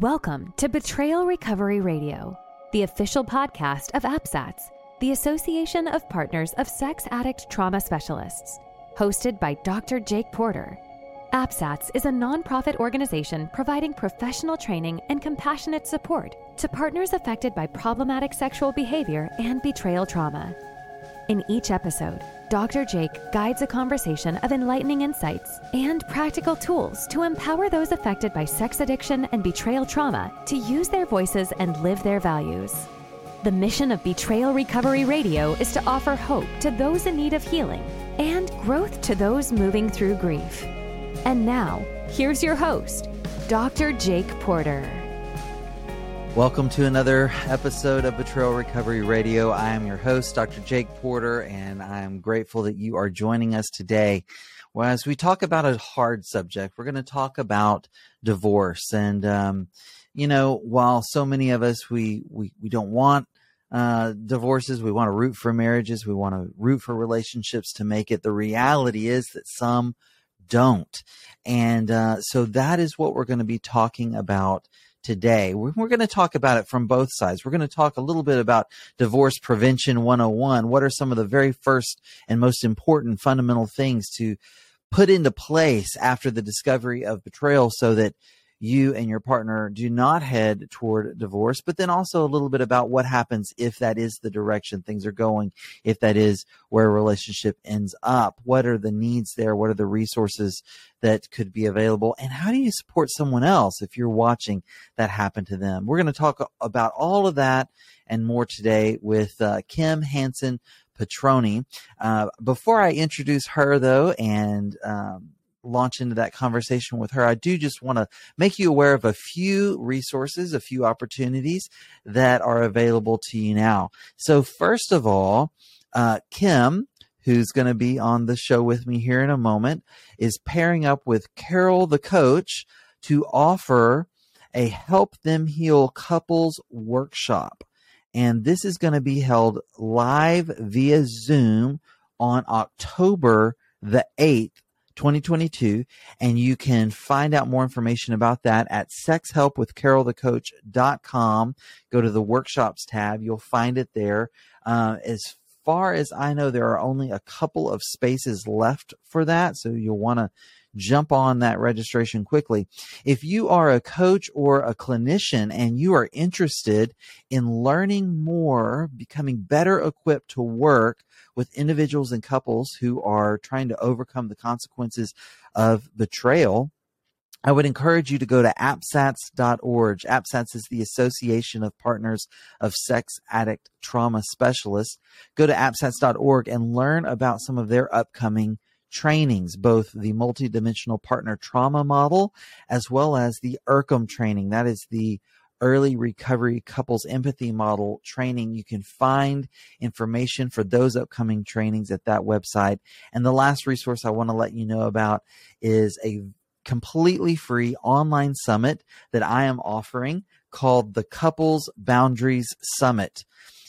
Welcome to Betrayal Recovery Radio, the official podcast of APSATS, the Association of Partners of Sex Addict Trauma Specialists, hosted by Dr. Jake Porter. APSATS is a nonprofit organization providing professional training and compassionate support to partners affected by problematic sexual behavior and betrayal trauma. In each episode, Dr. Jake guides a conversation of enlightening insights and practical tools to empower those affected by sex addiction and betrayal trauma to use their voices and live their values. The mission of Betrayal Recovery Radio is to offer hope to those in need of healing and growth to those moving through grief. And now, here's your host, Dr. Jake Porter. Welcome to another episode of Betrayal Recovery Radio. I am your host, Dr. Jake Porter, and I'm grateful that you are joining us today. Well, as we talk about a hard subject, we're going to talk about divorce. And, um, you know, while so many of us, we, we, we don't want uh, divorces, we want to root for marriages, we want to root for relationships to make it, the reality is that some don't. And uh, so that is what we're going to be talking about today. We're, going to talk about it from both sides. We're going to talk a little bit about divorce prevention 101. What are some of the very first and most important fundamental things to put into place after the discovery of betrayal so that you and your partner do not head toward divorce, but then also a little bit about what happens if that is the direction things are going, if that is where a relationship ends up. What are the needs there? What are the resources that could be available? And how do you support someone else if you're watching that happen to them? We're going to talk about all of that and more today with uh, Kim Hansen Petroni. Uh, before I introduce her, though, and um, launch into that conversation with her, I do just want to make you aware of a few resources, a few opportunities that are available to you now. So, first of all, uh, Kim, who's going to be on the show with me here in a moment, is pairing up with Carol, the coach, to offer a Help Them Heal Couples workshop. And this is going to be held live via Zoom on October the 8th 2022. And you can find out more information about that at sexhelpwithcarolthecoach.com. Go to the workshops tab. You'll find it there. Uh, as far as I know, there are only a couple of spaces left for that. So you'll want to jump on that registration quickly. If you are a coach or a clinician and you are interested in learning more, becoming better equipped to work with individuals and couples who are trying to overcome the consequences of betrayal, I would encourage you to go to apsats.org. APSATS is the Association of Partners of Sex Addict Trauma Specialists. Go to apsats.org and learn about some of their upcoming trainings, both the multidimensional partner trauma model as well as the ERCM training. That is the early recovery couples empathy model training. You can find information for those upcoming trainings at that website. And the last resource I want to let you know about is a completely free online summit that I am offering called the Couples Boundaries Summit.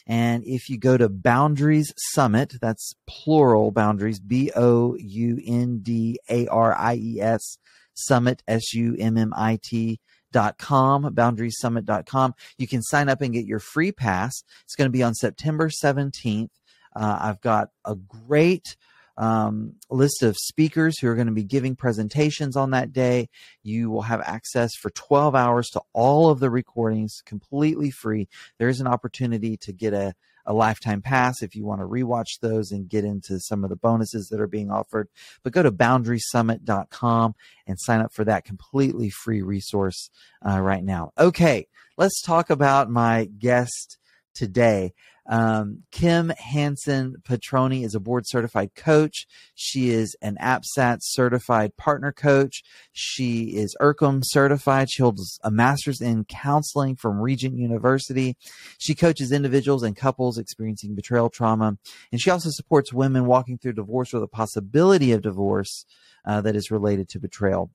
And if you go to Boundaries Summit, that's plural boundaries, B O U N D A R I E S Summit, S U M M I T dot com boundariessummit.com you can sign up and get your free pass. It's going to be on september 17th uh, i've got a great um, list of speakers who are going to be giving presentations on that day. You will have access for 12 hours to all of the recordings completely free. There is an opportunity to get a, a lifetime pass if you want to rewatch those and get into some of the bonuses that are being offered. But go to boundariessummit.com and sign up for that completely free resource uh, right now. Okay, let's talk about my guest today. Um, Kim Hansen Petroni is a board certified coach. She is an APSAT certified partner coach. She is ERCM certified. She holds a master's in counseling from Regent University. She coaches individuals and couples experiencing betrayal trauma. And she also supports women walking through divorce or the possibility of divorce uh, that is related to betrayal.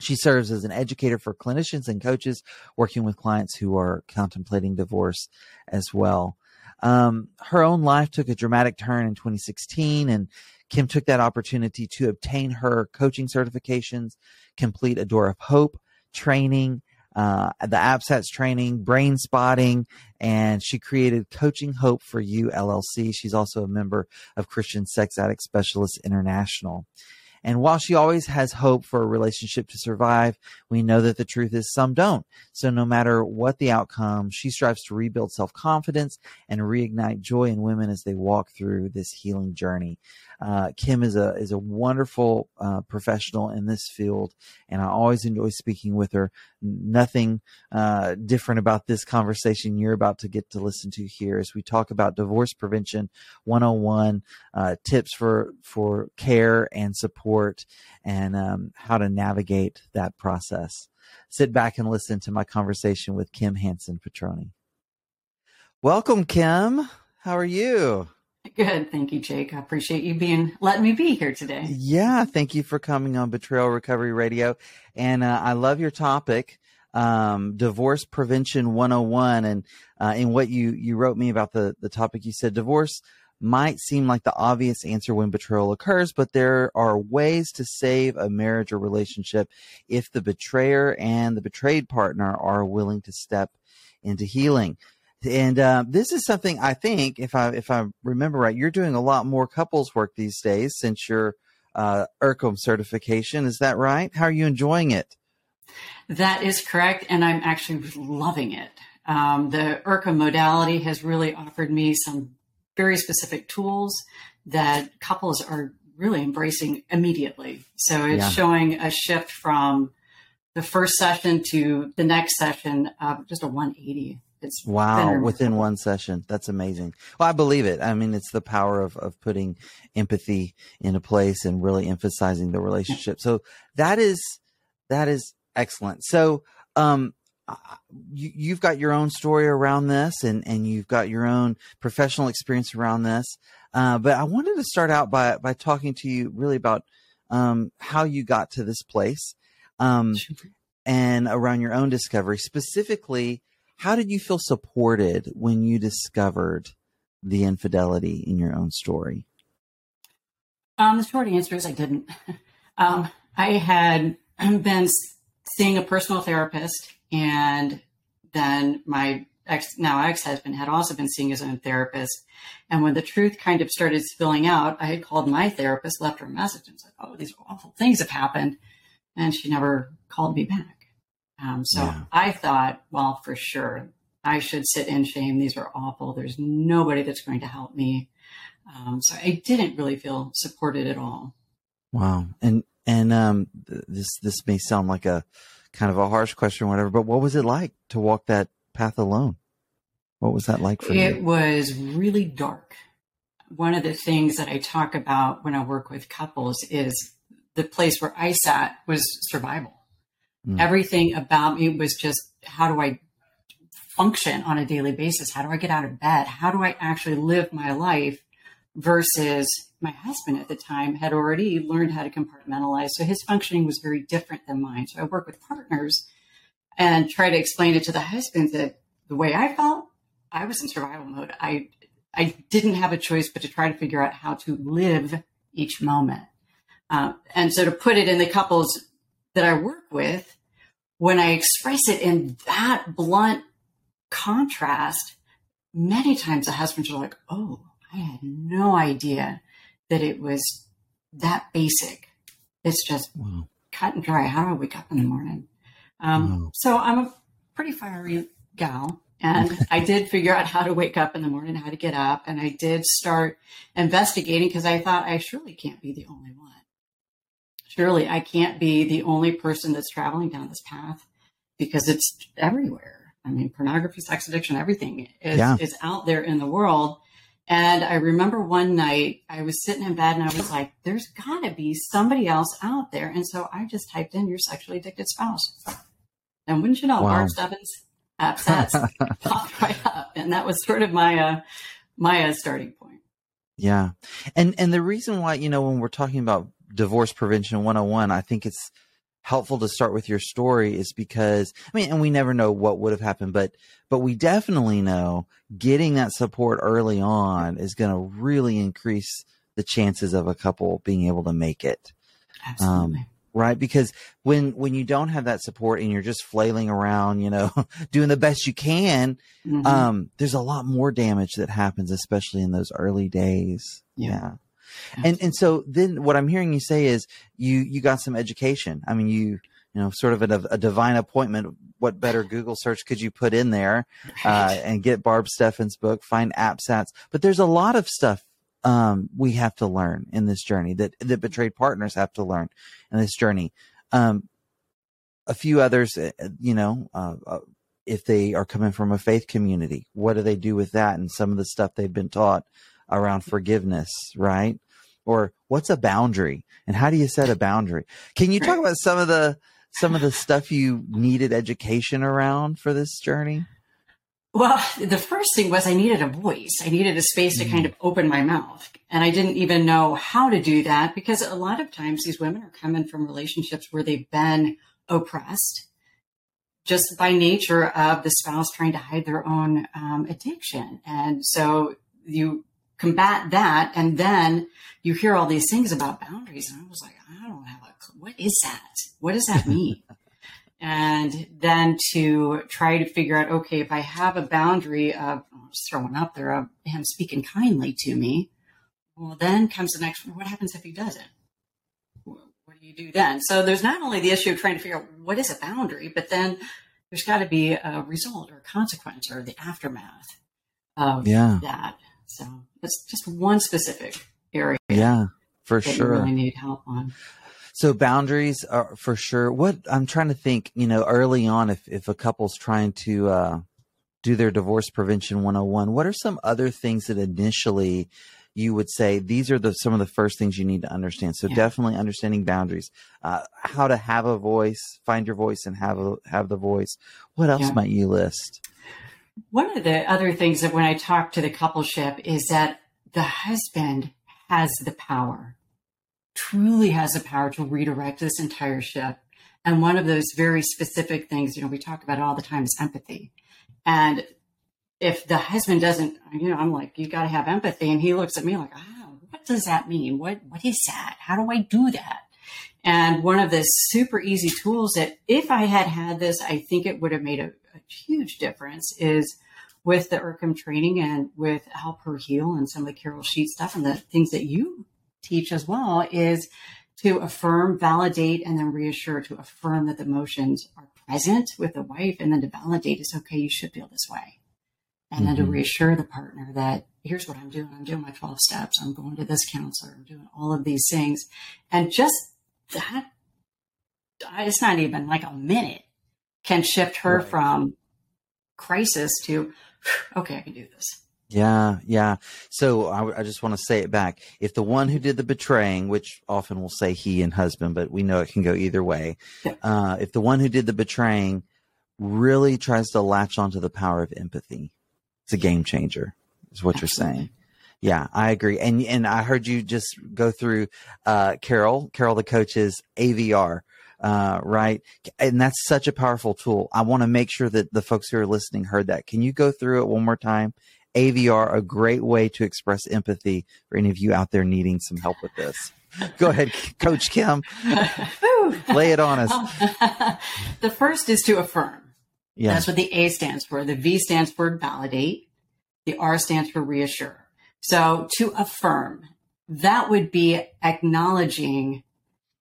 She serves as an educator for clinicians and coaches working with clients who are contemplating divorce as well. Um, her own life took a dramatic turn in 2016, and Kim took that opportunity to obtain her coaching certifications, complete a Door of Hope training, uh, the APSATS training, brain spotting, and she created Coaching Hope for You LLC. She's also a member of Christian Sex Addict Specialists International. And while she always has hope for a relationship to survive, we know that the truth is some don't. So no matter what the outcome, she strives to rebuild self confidence and reignite joy in women as they walk through this healing journey. Uh, Kim is a is a wonderful uh, professional in this field, and I always enjoy speaking with her. Nothing uh, different about this conversation you're about to get to listen to here as we talk about divorce prevention 101 uh, tips for for care and support, and um, how to navigate that process. Sit back and listen to my conversation with Kim Hansen Petroni. Welcome, Kim. How are you? Good. Thank you, Jake. I appreciate you being letting me be here today. Yeah. Thank you for coming on Betrayal Recovery Radio. And uh, I love your topic, um, divorce prevention 101. And uh, in what you, you wrote me about the, the topic, you said divorce might seem like the obvious answer when betrayal occurs, but there are ways to save a marriage or relationship if the betrayer and the betrayed partner are willing to step into healing. And uh, this is something I think, if I if I remember right, you're doing a lot more couples work these days since your uh, ERCM certification. Is that right? How are you enjoying it? That is correct, and I'm actually loving it. Um, the ERCM modality has really offered me some very specific tools that couples are really embracing immediately. So it's yeah. showing a shift from the first session to the next session, of just a 180 it's wow within one session. That's amazing. Well, I believe it. I mean, it's the power of of putting empathy in a place and really emphasizing the relationship. So that is that is excellent. So um you, you've got your own story around this and, and you've got your own professional experience around this. Uh, but I wanted to start out by, by talking to you really about um, how you got to this place um, and around your own discovery. Specifically, how did you feel supported when you discovered the infidelity in your own story? Um, the short answer is I didn't. Um, I had been seeing a personal therapist, and then my ex, now ex husband, had also been seeing his own therapist. And when the truth kind of started spilling out, I had called my therapist, left her a message, and said, "Oh, these awful things have happened," and she never called me back. Um, so yeah. I thought, well, for sure, I should sit in shame. These are awful. There's nobody that's going to help me. Um, so I didn't really feel supported at all. Wow. And, and, um, this, this may sound like a kind of a harsh question whatever, but what was it like to walk that path alone? What was that like for it you? It was really dark. One of the things that I talk about when I work with couples is the place where I sat was survival. Mm. Everything about me was just how do I function on a daily basis? How do I get out of bed? How do I actually live my life versus my husband at the time had already learned how to compartmentalize. So his functioning was very different than mine. So I work with partners and try to explain it to the husband that the way I felt, I was in survival mode. I I didn't have a choice but to try to figure out how to live each moment. Uh, and so to put it in the couples that I work with, when I express it in that blunt contrast, many times the husbands are like, oh, I had no idea that it was that basic. It's just wow. cut and dry. How do I wake up in the morning? Um, wow. So I'm a pretty fiery gal. And I did figure out how to wake up in the morning, how to get up. And I did start investigating because I thought I surely can't be the only one surely I can't be the only person that's traveling down this path because it's everywhere. I mean, pornography, sex addiction, everything is, yeah. is out there in the world. And I remember one night I was sitting in bed and I was like, there's got to be somebody else out there. And so I just typed in your sexually addicted spouse. And wouldn't you know, wow. Barb Steffens APSATS popped right up. And that was sort of my, uh, my uh, starting point. Yeah. And, and the reason why, you know, when we're talking about divorce prevention 101 i think it's helpful to start with your story is because i mean and we never know what would have happened but but we definitely know getting that support early on is going to really increase the chances of a couple being able to make it Absolutely. Um, right because when when you don't have that support and you're just flailing around you know doing the best you can mm-hmm. um there's a lot more damage that happens especially in those early days yeah. yeah. And and so then what I'm hearing you say is you you got some education. I mean you you know sort of a, a divine appointment. What better Google search could you put in there uh, and get Barb Steffen's book, find APSATS. But there's a lot of stuff um, we have to learn in this journey that that betrayed partners have to learn in this journey. Um, a few others, uh, you know, uh, uh, if they are coming from a faith community, what do they do with that and some of the stuff they've been taught around forgiveness, right? Or what's a boundary and how do you set a boundary? Can you talk about some of the some of the stuff you needed education around for this journey? Well, the first thing was I needed a voice. I needed a space to kind of mm. open my mouth. And I didn't even know how to do that because a lot of times these women are coming from relationships where they've been oppressed just by nature of the spouse trying to hide their own um, addiction. And so you combat that. And then you hear all these things about boundaries. And I was like, I don't have a clue. What is that? What does that mean? and then to try to figure out, okay, if I have a boundary of oh, just throwing up there of him speaking kindly to me, well, then comes the next, what happens if he doesn't? What do you do then? So there's not only the issue of trying to figure out what is a boundary, but then there's got to be a result or a consequence or the aftermath of yeah. that. So that's just one specific area. Yeah, for sure. really need help on. So boundaries are for sure. What I'm trying to think, you know, early on, if if a couple's trying to uh, do their divorce prevention 101, what are some other things that initially you would say these are the some of the first things you need to understand? So yeah. definitely understanding boundaries, uh, how to have a voice, find your voice, and have a have the voice. What else yeah. might you list? One of the other things that when I talk to the coupleship is that the husband has the power, truly has the power to redirect this entire ship. And one of those very specific things, you know, we talk about all the time is empathy. And if the husband doesn't, you know, I'm like, you got to have empathy. And he looks at me like, oh, what does that mean? What, what is that? How do I do that? And one of the super easy tools that if I had had this, I think it would have made a, a huge difference is with the ERCM training and with Help Her Heal and some of the Carol Sheet stuff and the things that you teach as well is to affirm, validate, and then reassure to affirm that the emotions are present with the wife and then to validate is okay, you should feel this way. And mm-hmm. then to mm-hmm. reassure the partner that here's what I'm doing. I'm doing my 12 steps. I'm going to this counselor. I'm doing all of these things. And just that, it's not even like a minute can shift her right. from crisis to, okay, I can do this. Yeah, yeah. So I, I just want to say it back. If the one who did the betraying, which often we'll say he and husband, but we know it can go either way. Yeah. Uh, if the one who did the betraying really tries to latch onto the power of empathy, it's a game changer, is what Absolutely. you're saying. Yeah, I agree. And and I heard you just go through uh, Carol, Carol the coach's AVR, uh, right? And that's such a powerful tool. I want to make sure that the folks who are listening heard that. Can you go through it one more time? AVR, a great way to express empathy for any of you out there needing some help with this. Go ahead, Coach Kim. Lay it on us. the first is to affirm. Yeah. That's what the A stands for. The V stands for validate. The R stands for reassure. So to affirm, that would be acknowledging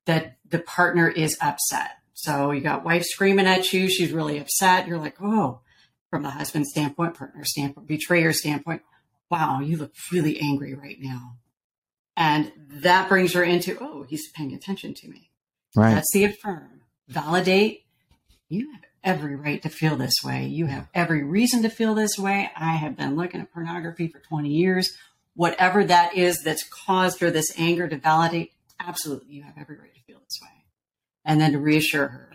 that the partner is upset. So you got wife screaming at you. She's really upset. You're like, oh, from the husband standpoint, partner standpoint, betrayer standpoint, wow, you look really angry right now. And that brings her into, oh, he's paying attention to me. Right. That's the affirm. Validate. You have every right to feel this way. You have every reason to feel this way. I have been looking at pornography for 20 years. Whatever that is that's caused her this anger to validate, absolutely, you have every right to feel this way. And then to reassure her.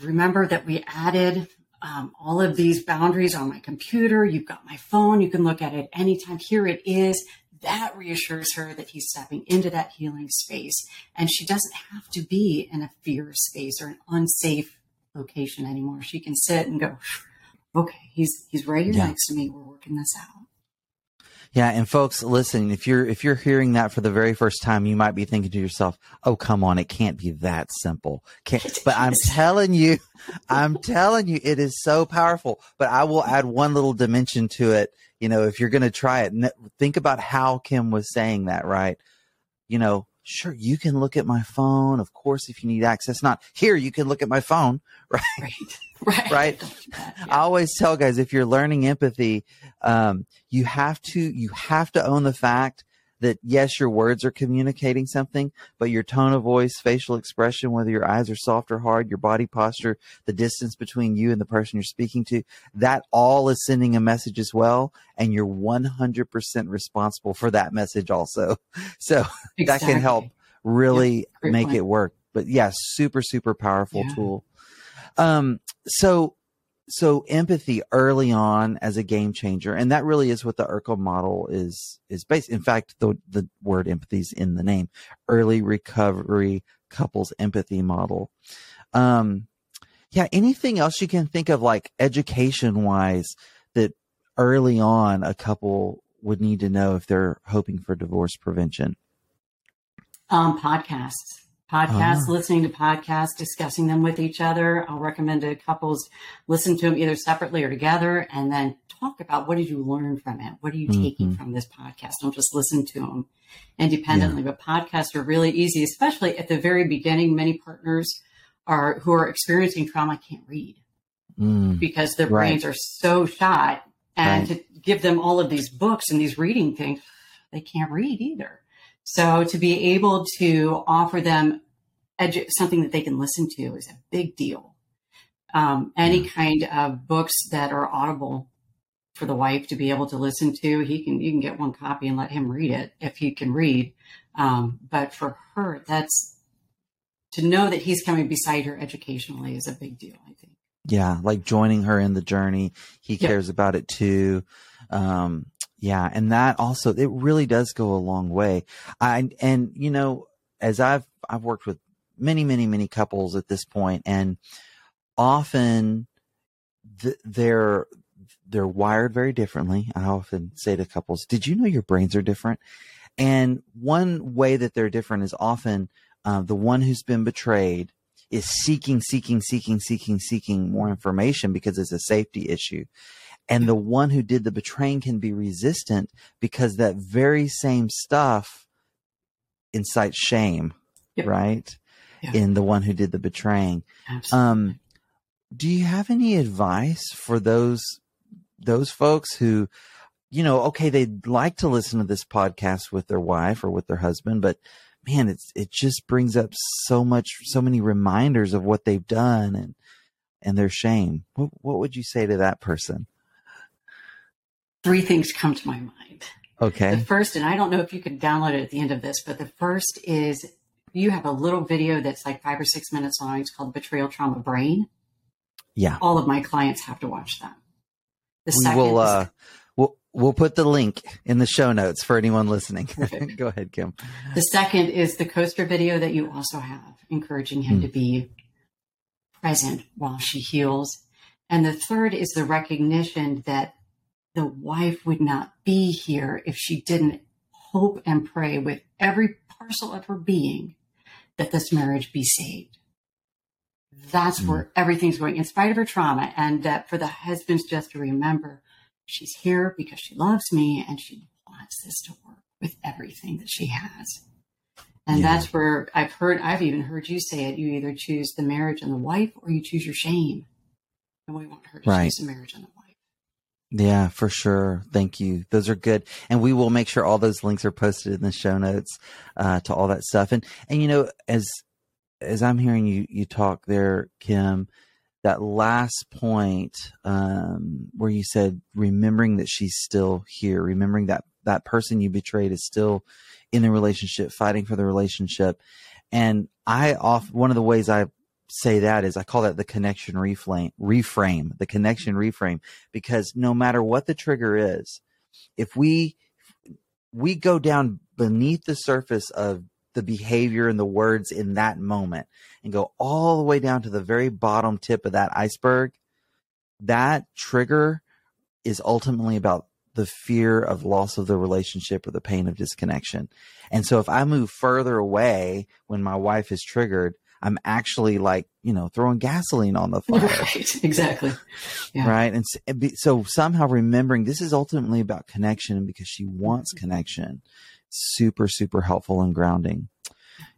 Remember that we added um, all of these boundaries on my computer. You've got my phone. You can look at it anytime. Here it is. That reassures her that he's stepping into that healing space. And she doesn't have to be in a fear space or an unsafe location anymore. She can sit and go, okay, he's, he's right here yeah. next to me. We're working this out. Yeah, and folks, listen, if you're if you're hearing that for the very first time, you might be thinking to yourself, "Oh, come on, it can't be that simple." Can't, but I'm telling you, I'm telling you, it is so powerful. But I will add one little dimension to it. You know, if you're going to try it, think about how Kim was saying that, right? You know, sure, you can look at my phone, of course, if you need access. Not here, you can look at my phone, right? Right. Right. right? Yeah. I always tell guys if you're learning empathy, um, you have to you have to own the fact that yes, your words are communicating something, but your tone of voice, facial expression, whether your eyes are soft or hard, your body posture, the distance between you and the person you're speaking to, that all is sending a message as well. And you're 100% responsible for that message also. So exactly. that can help really yep, make point. it work. But yeah, super, super powerful yeah. tool. Um, so, so empathy early on as a game changer, and that really is what the ERCM model is is based. In fact, the the word empathy is in the name. Early recovery couples empathy model. Um, yeah. Anything else you can think of, like education wise, that early on a couple would need to know if they're hoping for divorce prevention? Um, podcasts podcasts, uh-huh. listening to podcasts, discussing them with each other. I'll recommend to couples listen to them either separately or together and then talk about what did you learn from it? What are you mm-hmm. taking from this podcast? Don't just listen to them independently, yeah. but podcasts are really easy, especially at the very beginning. Many partners are who are experiencing trauma can't read mm. because their right. brains are so shot and right. to give them all of these books and these reading things, they can't read either. So to be able to offer them edu- something that they can listen to is a big deal. Um, any kind of books that are audible for the wife to be able to listen to, he can you can get one copy and let him read it if he can read. Um, but for her, that's to know that he's coming beside her educationally is a big deal. I think. Yeah, like joining her in the journey. He cares yep. about it too. Um, yeah, and that also it really does go a long way. I and you know, as I've I've worked with many many many couples at this point and often th- they're they're wired very differently. I often say to couples, "Did you know your brains are different?" And one way that they're different is often uh, the one who's been betrayed is seeking, seeking, seeking, seeking, seeking more information because it's a safety issue. And the one who did the betraying can be resistant because that very same stuff incites shame, yep. right? Yeah. In the one who did the betraying. Absolutely. Um, do you have any advice for those those folks who, you know, okay, they'd like to listen to this podcast with their wife or with their husband, but man, it's it just brings up so much, so many reminders of what they've done and and their shame. What, what would you say to that person? Three things come to my mind. Okay. The first, and I don't know if you can download it at the end of this, but the first is you have a little video that's like five or six minutes long. It's called Betrayal Trauma Brain. Yeah. All of my clients have to watch that. The we second will, uh, we'll, we'll put the link in the show notes for anyone listening. Go ahead, Kim. The second is the coaster video that you also have, encouraging him mm. to be present while she heals. And the third is the recognition that the wife would not be here if she didn't hope and pray with every parcel of her being that this marriage be saved. That's mm. where everything's going, in spite of her trauma, and that for the husbands just to remember she's here because she loves me and she wants this to work with everything that she has. And yeah. that's where I've heard, I've even heard you say it. You either choose the marriage and the wife or you choose your shame. And we want her to right. choose the marriage and the wife. Yeah, for sure. Thank you. Those are good. And we will make sure all those links are posted in the show notes uh, to all that stuff. And and you know, as as I'm hearing you you talk there, Kim, that last point um, where you said remembering that she's still here, remembering that that person you betrayed is still in the relationship, fighting for the relationship. And I off one of the ways I say that is I call that the connection reframe, reframe, the connection reframe, because no matter what the trigger is, if we, we go down beneath the surface of the behavior and the words in that moment and go all the way down to the very bottom tip of that iceberg, that trigger is ultimately about the fear of loss of the relationship or the pain of disconnection. And so if I move further away when my wife is triggered, I'm actually like, you know, throwing gasoline on the fire. Right, exactly. Yeah. Right. And so somehow remembering this is ultimately about connection because she wants mm-hmm. connection. Super, super helpful and grounding.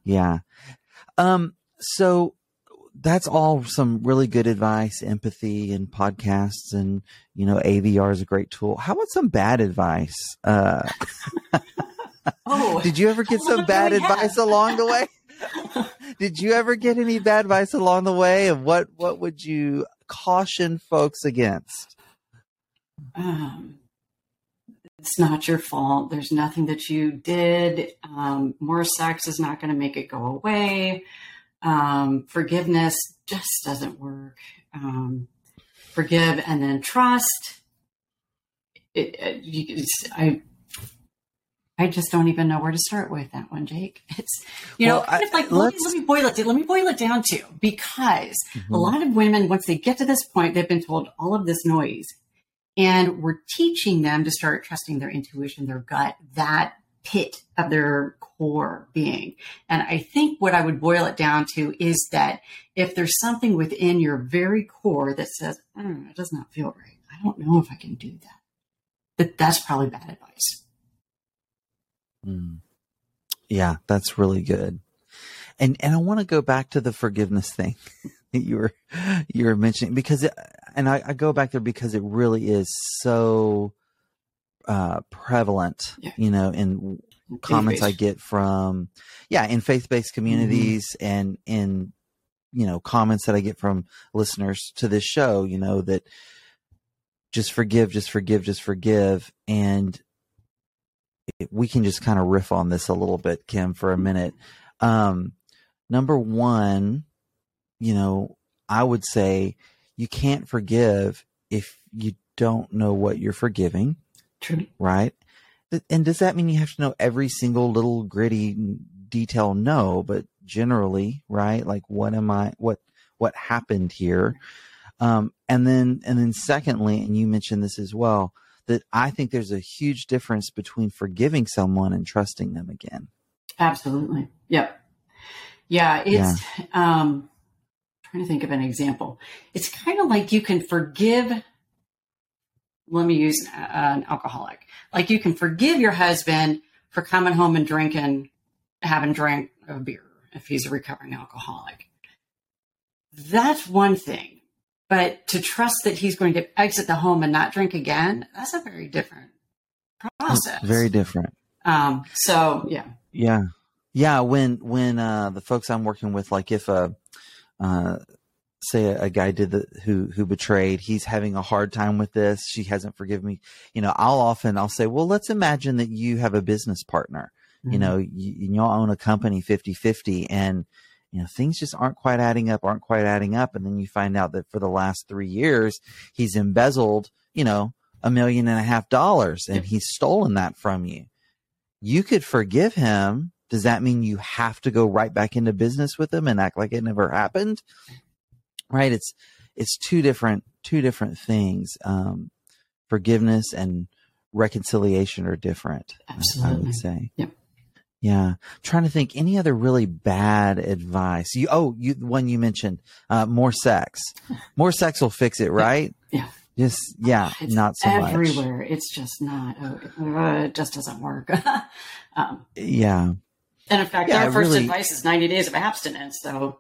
Yeah. Um, so that's all some really good advice, empathy and podcasts and, you know, AVR is a great tool. How about some bad advice? Uh, oh, did you ever get some bad advice along the way? did you ever get any bad advice along the way? And what, what would you caution folks against? Um, it's not your fault. There's nothing that you did. Um, more sex is not going to make it go away um, forgiveness just doesn't work. Um, forgive and then trust. It, it, I I just don't even know where to start with that one, Jake. It's you well, know, kind I, of like let me, let me, boil it. Let me boil it down to because mm-hmm. a lot of women, once they get to this point, they've been told all of this noise, and we're teaching them to start trusting their intuition, their gut, that pit of their core being. And I think what I would boil it down to is that if there's something within your very core that says, mm, it does not feel right, I don't know if I can do that, that that's probably bad advice. Mm. Yeah, that's really good. And and I want to go back to the forgiveness thing that you were you were mentioning because it, and I, I go back there because it really is so uh, prevalent, yeah. you know, in comments I get from, yeah, in faith based mm-hmm. communities mm-hmm. and in, you know, comments that I get from listeners to this show, you know, that just forgive, just forgive, just forgive. And we can just kind of riff on this a little bit, Kim, for a minute. Um, number one, you know, I would say you can't forgive if you don't know what you're forgiving. True. Right. And does that mean you have to know every single little gritty detail? No, but generally, right? Like, what am I? What what happened here? Um, and then and then secondly, and you mentioned this as well, that I think there's a huge difference between forgiving someone and trusting them again. Absolutely. Yep. Yeah. It's. Yeah. Um, trying to think of an example. It's kind of like you can forgive let me use an alcoholic. Like you can forgive your husband for coming home and drinking, having drank a beer if he's a recovering alcoholic. That's one thing. But to trust that he's going to exit the home and not drink again, that's a very different process. Very different. Um, so yeah. Yeah. Yeah. When, when, uh, the folks I'm working with, like if, a uh, say a, a, guy did the who who betrayed he's having a hard time with this she hasn't forgiven me you know i'll often i'll say well let's imagine that you have a business partner mm-hmm. you know you, you all own a company 50 50 and you know things just aren't quite adding up aren't quite adding up and then you find out that for the last three years he's embezzled you know a million and a half dollars and he's stolen that from you you could forgive him does that mean you have to go right back into business with him and act like it never happened right? It's it's two different two different things. Um, forgiveness and reconciliation are different. Absolutely, I would say. Yep. Yeah, I'm trying to think any other really bad advice. You oh, you one you mentioned uh, more sex. More sex will fix it, right? Yeah. Just yeah, it's not so everywhere. much. Everywhere, it's just not. Uh, it just doesn't work. um, yeah. And in fact, yeah, our first really, advice is 90 days of abstinence. So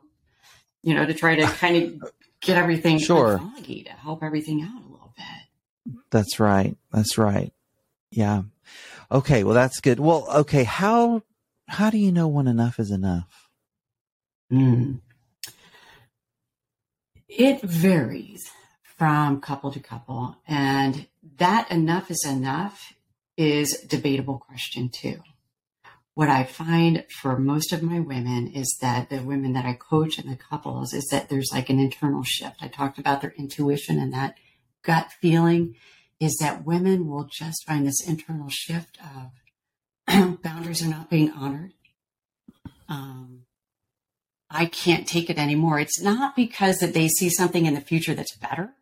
you know, to try to kind of get everything sure foggy to help everything out a little bit. That's right. That's right. Yeah. Okay. Well, that's good. Well, okay. How how do you know when enough is enough? Mm. It varies from couple to couple, and that enough is enough is debatable question too what I find for most of my women is that the women that I coach and the couples is that there's like an internal shift. I talked about their intuition and that gut feeling is that women will just find this internal shift of boundaries are not being honored. Um, I can't take it anymore. It's not because that they see something in the future that's better.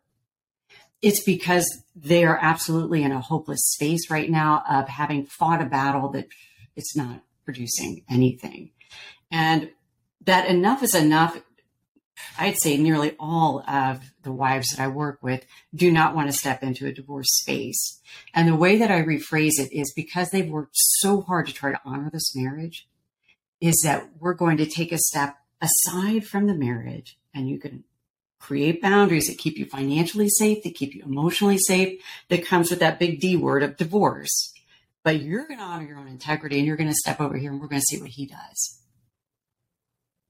it's because they are absolutely in a hopeless space right now of having fought a battle that it's not producing anything. And that enough is enough. I'd say nearly all of the wives that I work with do not want to step into a divorce space. And the way that I rephrase it is because they've worked so hard to try to honor this marriage, is that we're going to take a step aside from the marriage and you can create boundaries that keep you financially safe, that keep you emotionally safe, that comes with that big D word of divorce. But you're going to honor your own integrity and you're going to step over here and we're going to see what he does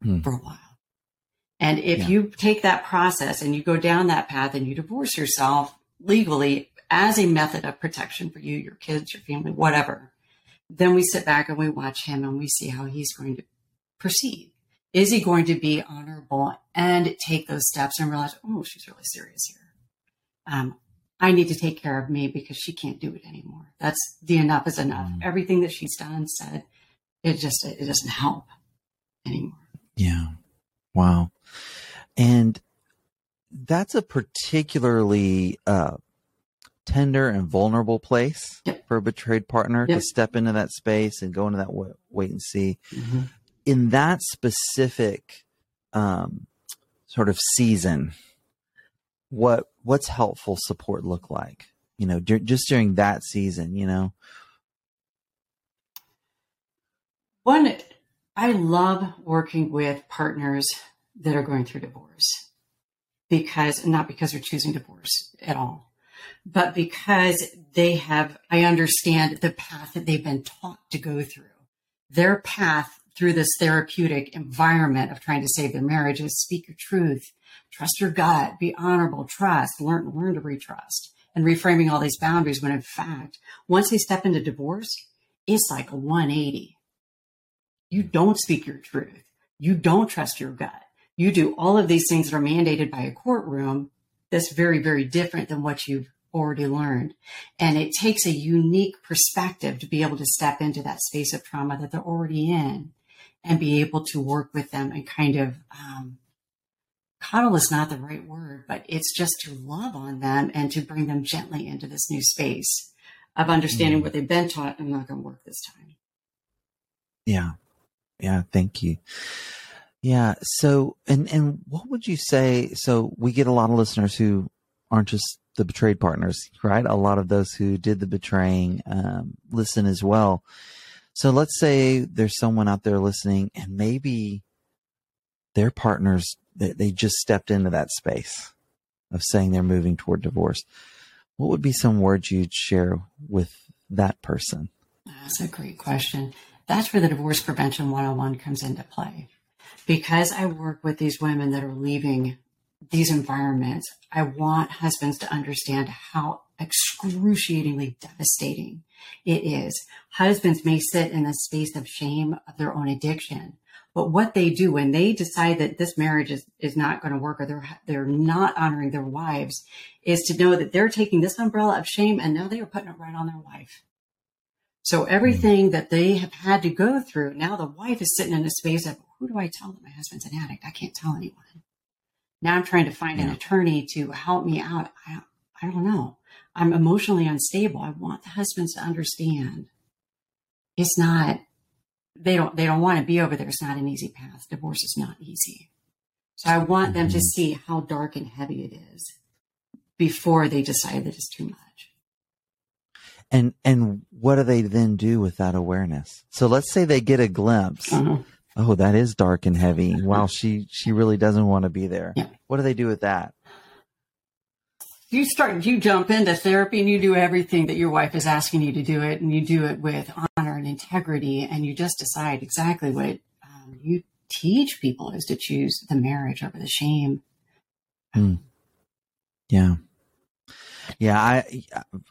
hmm. for a while. And if yeah. you take that process and you go down that path and you divorce yourself legally as a method of protection for you, your kids, your family, whatever, then we sit back and we watch him and we see how he's going to proceed. Is he going to be honorable and take those steps and realize, oh, she's really serious here? Um, I need to take care of me because she can't do it anymore. That's the enough is enough. Mm. Everything that she's done, said, it just it doesn't help anymore. Yeah. Wow. And that's a particularly uh, tender and vulnerable place yep. for a betrayed partner yep. to step into that space and go into that wait and see. Mm-hmm in that specific um, sort of season, what what's helpful support look like? You know, d- just during that season, you know. One, I love working with partners that are going through divorce because not because they're choosing divorce at all, but because they have, I understand the path that they've been taught to go through. Their path through this therapeutic environment of trying to save their marriage is speak your truth, trust your gut, be honorable, trust, learn, learn to retrust and reframing all these boundaries when in fact, once they step into divorce, it's like a 180. You don't speak your truth. You don't trust your gut. You do all of these things that are mandated by a courtroom. That's very, very different than what you've already learned. And it takes a unique perspective to be able to step into that space of trauma that they're already in and be able to work with them and kind of um, coddle is not the right word, but it's just to love on them and to bring them gently into this new space of understanding mm. what they've been taught and not going to work this time. Yeah. Yeah. Thank you. Yeah. So, and, and what would you say? So we get a lot of listeners who aren't just the betrayed partners, right? A lot of those who did the betraying um, listen as well. So let's say there's someone out there listening and maybe their partners, they, they just stepped into that space of saying they're moving toward divorce. What would be some words you'd share with that person? That's a great question. That's where the Divorce Prevention 101 comes into play. Because I work with these women that are leaving these environments, I want husbands to understand how excruciatingly devastating it is. Husbands may sit in a space of shame of their own addiction. But what they do when they decide that this marriage is, is not going to work or they're, they're not honoring their wives is to know that they're taking this umbrella of shame and now they are putting it right on their wife. So everything hmm. that they have had to go through, now the wife is sitting in a space of, who do I tell that my husband's an addict? I can't tell anyone. Now I'm trying to find yeah. an attorney to help me out. I, I don't know. I'm emotionally unstable. I want the husbands to understand it's not they don't they don't want to be over there. It's not an easy path. Divorce is not easy. So I want mm-hmm. them to mm-hmm. see how dark and heavy it is before they decide that it's too much. And and what do they then do with that awareness? So let's say they get a glimpse. Uh-huh. Oh, that is dark and heavy. Wow, she she really doesn't want to be there. Yeah. What do they do with that? you start you jump into therapy and you do everything that your wife is asking you to do it and you do it with honor and integrity and you just decide exactly what um, you teach people is to choose the marriage over the shame mm. yeah yeah i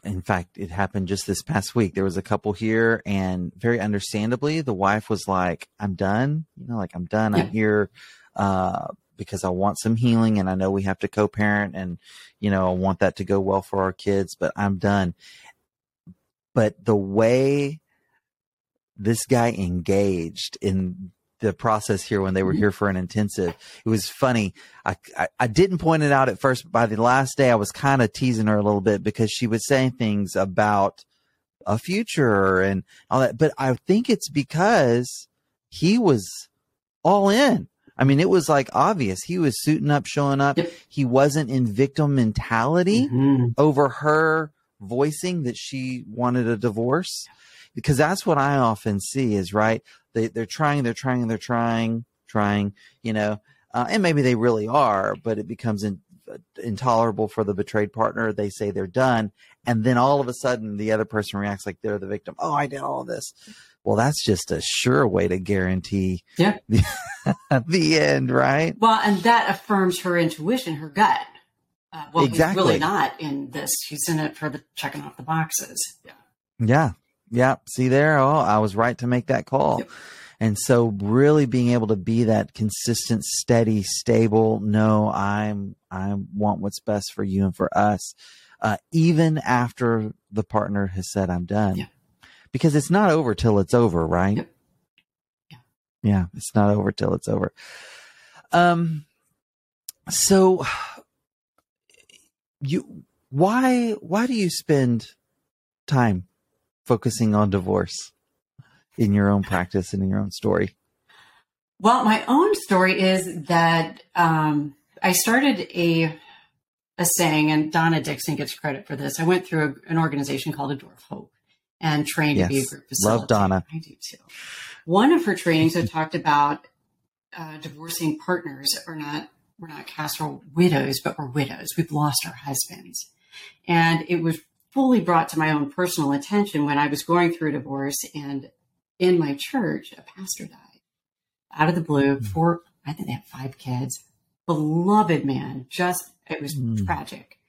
in fact it happened just this past week. There was a couple here and very understandably the wife was like i'm done you know like i'm done. Yeah. i'm here uh because I want some healing and I know we have to co-parent and you know I want that to go well for our kids but I'm done. But the way this guy engaged in the process here when they were here for an intensive. It was funny. I, I, I didn't point it out at first, but by the last day, I was kind of teasing her a little bit because she was saying things about a future and all that. But I think it's because he was all in. I mean, it was like obvious. He was suiting up, showing up. Yep. He wasn't in victim mentality Mhm. over her voicing that she wanted a divorce because that's what I often see is right. They, they're trying, they're trying, they're trying, trying, you know, uh, and maybe they really are, but it becomes in, intolerable for the betrayed partner. They say they're done. And then all of a sudden the other person reacts like they're the victim. Oh, I did all of this. Well, that's just a sure way to guarantee Yeah. the, the end, right? Well, and that affirms her intuition, her gut. Uh, well, Exactly. he's really not in this. He's in it for the checking off the boxes. Yeah. Yeah. Yeah. See there. Oh, I was right to make that call. Yep. And so really being able to be that consistent, steady, stable, no, I'm, I want what's best for you and for us. Uh, even after the partner has said, I'm done. Yeah. Because it's not over till it's over, right? Yep. Yeah. Yeah. It's not over till it's over. Um, so you, why, why do you spend time focusing on divorce in your own practice and in your own story? Well, my own story is that um, I started a a saying, and Donna Dixon gets credit for this. I went through a, an organization called A Door of Hope and trained to be a group group Love. Donna. I do too. One of her trainings, I talked about uh, divorcing partners are not we're not casserole widows, but we're widows. We've lost our husbands, and it was fully brought to my own personal attention when I was going through a divorce and in my church, a pastor died out of the blue. Mm. Four, I think they had five kids. Beloved man, just it was Mm. tragic.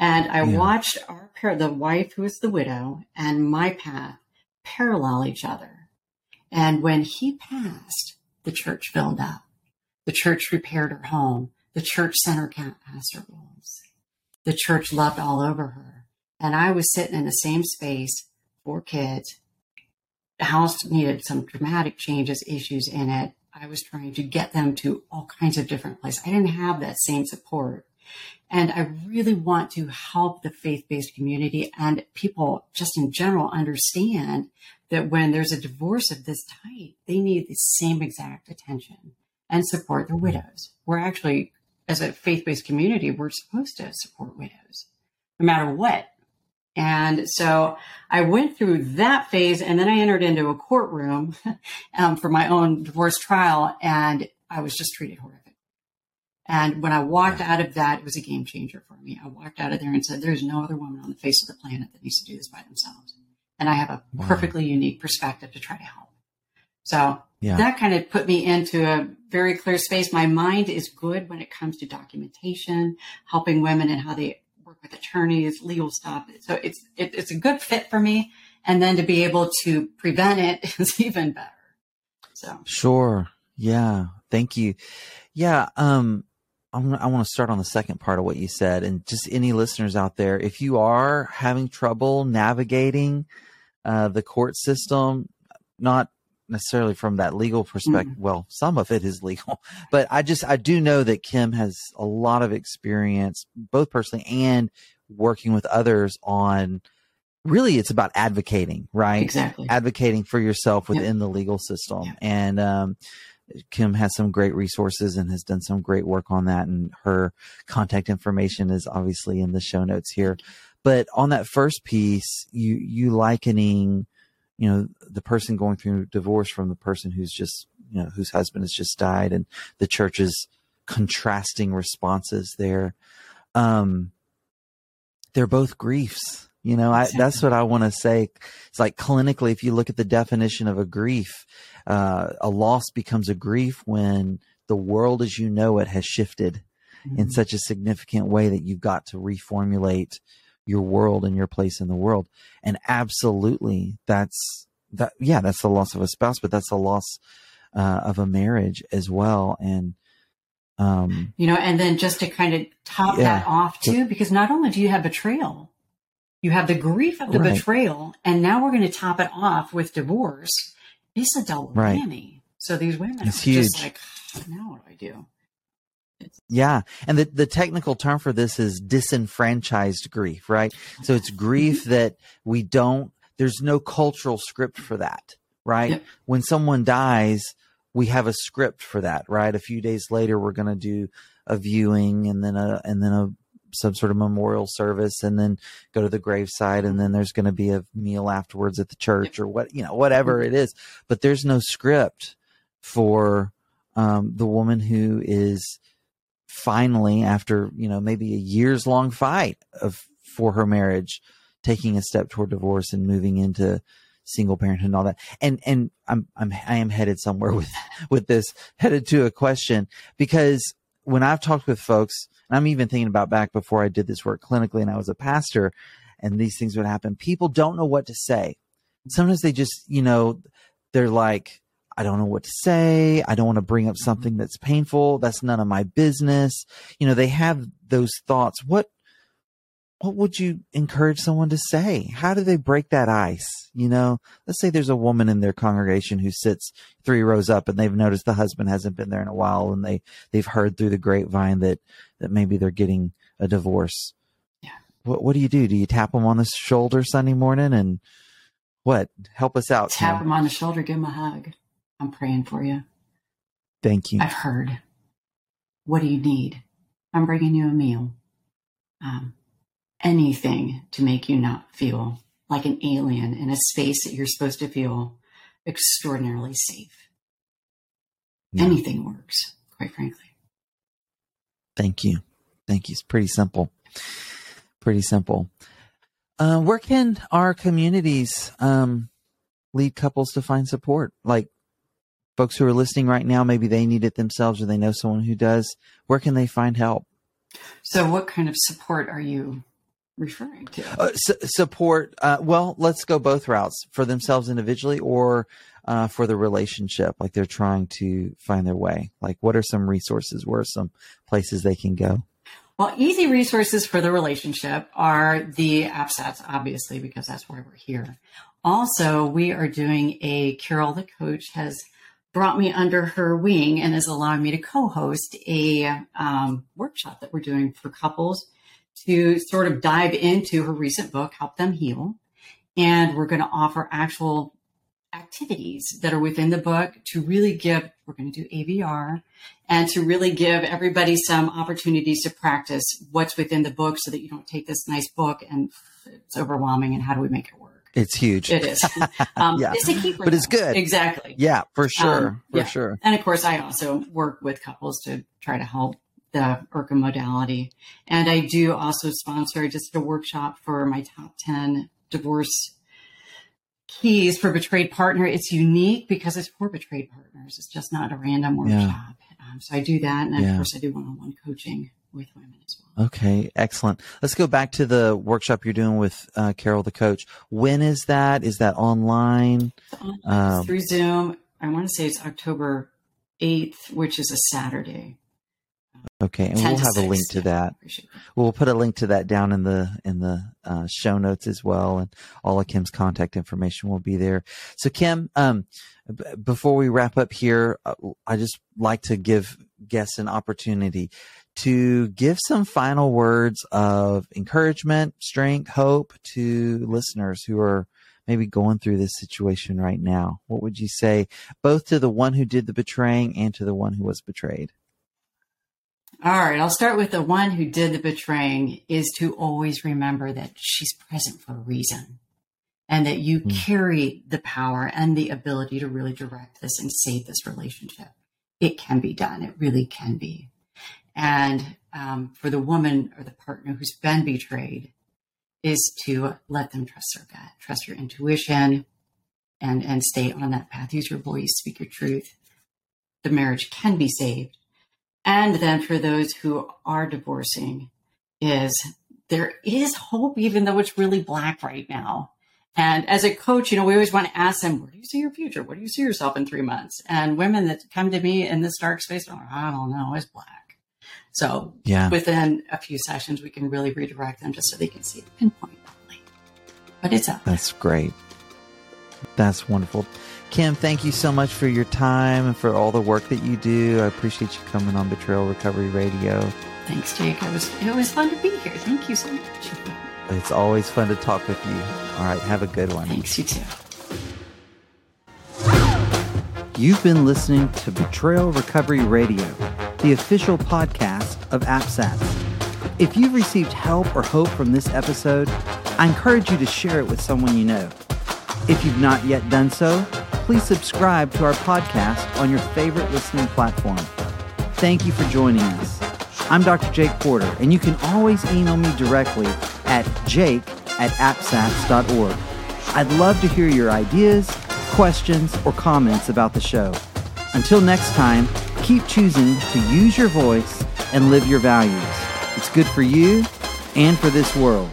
And I Yeah. watched our pair, the wife who was the widow, and my path parallel each other. And when he passed, the church filled up. The church repaired her home. The church sent her ca- casseroles. The church loved all over her. And I was sitting in the same space, four kids. The house needed some dramatic changes, issues in it. I was trying to get them to all kinds of different places. I didn't have that same support. And I really want to help the faith based community and people just in general understand that when there's a divorce of this type, they need the same exact attention and support the widows. We're actually, as a faith based community, we're supposed to support widows no matter what. And so I went through that phase and then I entered into a courtroom um, for my own divorce trial and I was just treated horrific. And when I walked out of that, it was a game changer for me. I walked out of there and said, there's no other woman on the face of the planet that needs to do this by themselves. And I have a Wow. perfectly unique perspective to try to help. So Yeah. that kind of put me into a very clear space. My mind is good when it comes to documentation, helping women and how they with attorneys, legal stuff. So it's it, it's a good fit for me. And then to be able to prevent it is even better. So Sure. Yeah. Thank you. Yeah. Um, I want to start on the second part of what you said, and just any listeners out there, if you are having trouble navigating uh, the court system, not necessarily from that legal perspective. Well, some of it is legal, but I just I do know that Kim has a lot of experience, both personally and working with others on. Really, it's about advocating, right? exactly. advocating for yourself within the legal system. Yeah. And um, Kim has some great resources and has done some great work on that. And her contact information is obviously in the show notes here. But on that first piece, you you likening, you know, the person going through divorce from the person who's just, you know, whose husband has just died, and the church's contrasting responses there. Um, they're both griefs. You know, I, that's what I want to say. It's like clinically, if you look at the definition of a grief, uh, a loss becomes a grief when the world as you know it has shifted in Mhm. such a significant way that you've got to reformulate your world and your place in the world. And absolutely, that's that. Yeah, that's the loss of a spouse, but that's the loss uh, of a marriage as well. And um, you know, and then just to kind of top Yeah. that off too, because not only do you have betrayal, you have the grief of the Right. betrayal, and now we're going to top it off with divorce. It's a double Right. whammy. So these women It's are just like, now what do I do? Yeah. And the, the technical term for this is disenfranchised grief, right? So it's grief that we don't, there's no cultural script for that, right? Yep. When someone dies, we have a script for that, right? A few days later, we're going to do a viewing and then a, and then a, some sort of memorial service and then go to the graveside and then there's going to be a meal afterwards at the church or what, you know, whatever it is. But there's no script for um, the woman who is finally after you know maybe a years long fight of for her marriage taking a step toward divorce and moving into single parenthood and all that. And and i'm i'm i am headed somewhere with with this headed to a question because when i've talked with folks and i'm even thinking about back before i did this work clinically and i was a pastor and these things would happen people don't know what to say. Sometimes they just you know they're like I don't know what to say. I don't want to bring up mm-hmm. something that's painful. That's none of my business. You know, they have those thoughts. What what would you encourage someone to say? How do they break that ice? You know, let's say there's a woman in their congregation who sits three rows up and they've noticed the husband hasn't been there in a while and they they've heard through the grapevine that that maybe they're getting a divorce. Yeah. What what do you do? Do you tap them on the shoulder Sunday morning and what? Help us out. Tap Kim. them on the shoulder, give them a hug. I'm praying for you. Thank you. I've heard. What do you need? I'm bringing you a meal. Um, anything to make you not feel like an alien in a space that you're supposed to feel extraordinarily safe. Yeah. Anything works, quite frankly. Thank you. Thank you. It's pretty simple. Pretty simple. Uh, where can our communities um, lead couples to find support? Like folks who are listening right now, maybe they need it themselves or they know someone who does. Where can they find help? So, what kind of support are you referring to? Uh, su- support. Uh, well, let's go both routes for themselves individually or uh, for the relationship. Like they're trying to find their way. Like, what are some resources? Where are some places they can go? Well, easy resources for the relationship are the APSATS, obviously, because that's why we're here. Also, we are doing a Carol the coach has brought me under her wing and is allowing me to co-host a um, workshop that we're doing for couples to sort of dive into her recent book, Help Them Heal. And we're going to offer actual activities that are within the book to really give, we're going to do AVR and to really give everybody some opportunities to practice what's within the book so that you don't take this nice book and it's overwhelming and how do we make it work? It's huge. It is. Um, Yeah. It's a key But it's good. Exactly. Yeah, for sure. Um, for yeah. sure. And of course, I also work with couples to try to help the IRCA modality. And I do also sponsor I just did a workshop for my top 10 divorce keys for betrayed partner. It's unique because it's for betrayed partners. It's just not a random Yeah. workshop. Um, so I do that. And Yeah. of course, I do one on one coaching with women as well. Okay, excellent. Let's go back to the workshop you're doing with uh, Carol the coach. When is that? Is that online? Online, Um, through Zoom. I want to say it's October 8th, which is a Saturday. Okay, and we'll have a link to that. We'll put a link to that down in the in the uh, show notes as well, and all of Kim's contact information will be there. So, Kim, um, b- before we wrap up here, uh, I just like to give guests an opportunity to give some final words of encouragement, strength, hope to listeners who are maybe going through this situation right now. What would you say, both to the one who did the betraying and to the one who was betrayed? All right, I'll start with the one who did the betraying is to always remember that she's present for a reason and that you Mm. carry the power and the ability to really direct this and save this relationship. It can be done. It really can be. And um, for the woman or the partner who's been betrayed, is to let them trust their gut, trust your intuition, and and stay on that path. Use your voice, speak your truth. The marriage can be saved. And then for those who are divorcing, is there is hope, even though it's really black right now. And as a coach, you know, we always want to ask them, where do you see your future? Where do you see yourself in three months? And women that come to me in this dark space like, I don't know, it's black. So Yeah. within a few sessions, we can really redirect them just so they can see it pinpoint. But it's up. That's great. That's wonderful. Kim, thank you so much for your time and for all the work that you do. I appreciate you coming on Betrayal Recovery Radio. Thanks, Jake. It was it was fun to be here. Thank you so much. It's always fun to talk with you. All right, have a good one. Thanks, you too. You've been listening to Betrayal Recovery Radio, the official podcast of APSATS. If you've received help or hope from this episode, I encourage you to share it with someone you know. If you've not yet done so, please subscribe to our podcast on your favorite listening platform. Thank you for joining us. I'm Dr. Jake Porter, and you can always email me directly at jake at apsats.org. I'd love to hear your ideas, questions, or comments about the show. Until next time, keep choosing to use your voice and live your values. It's good for you and for this world.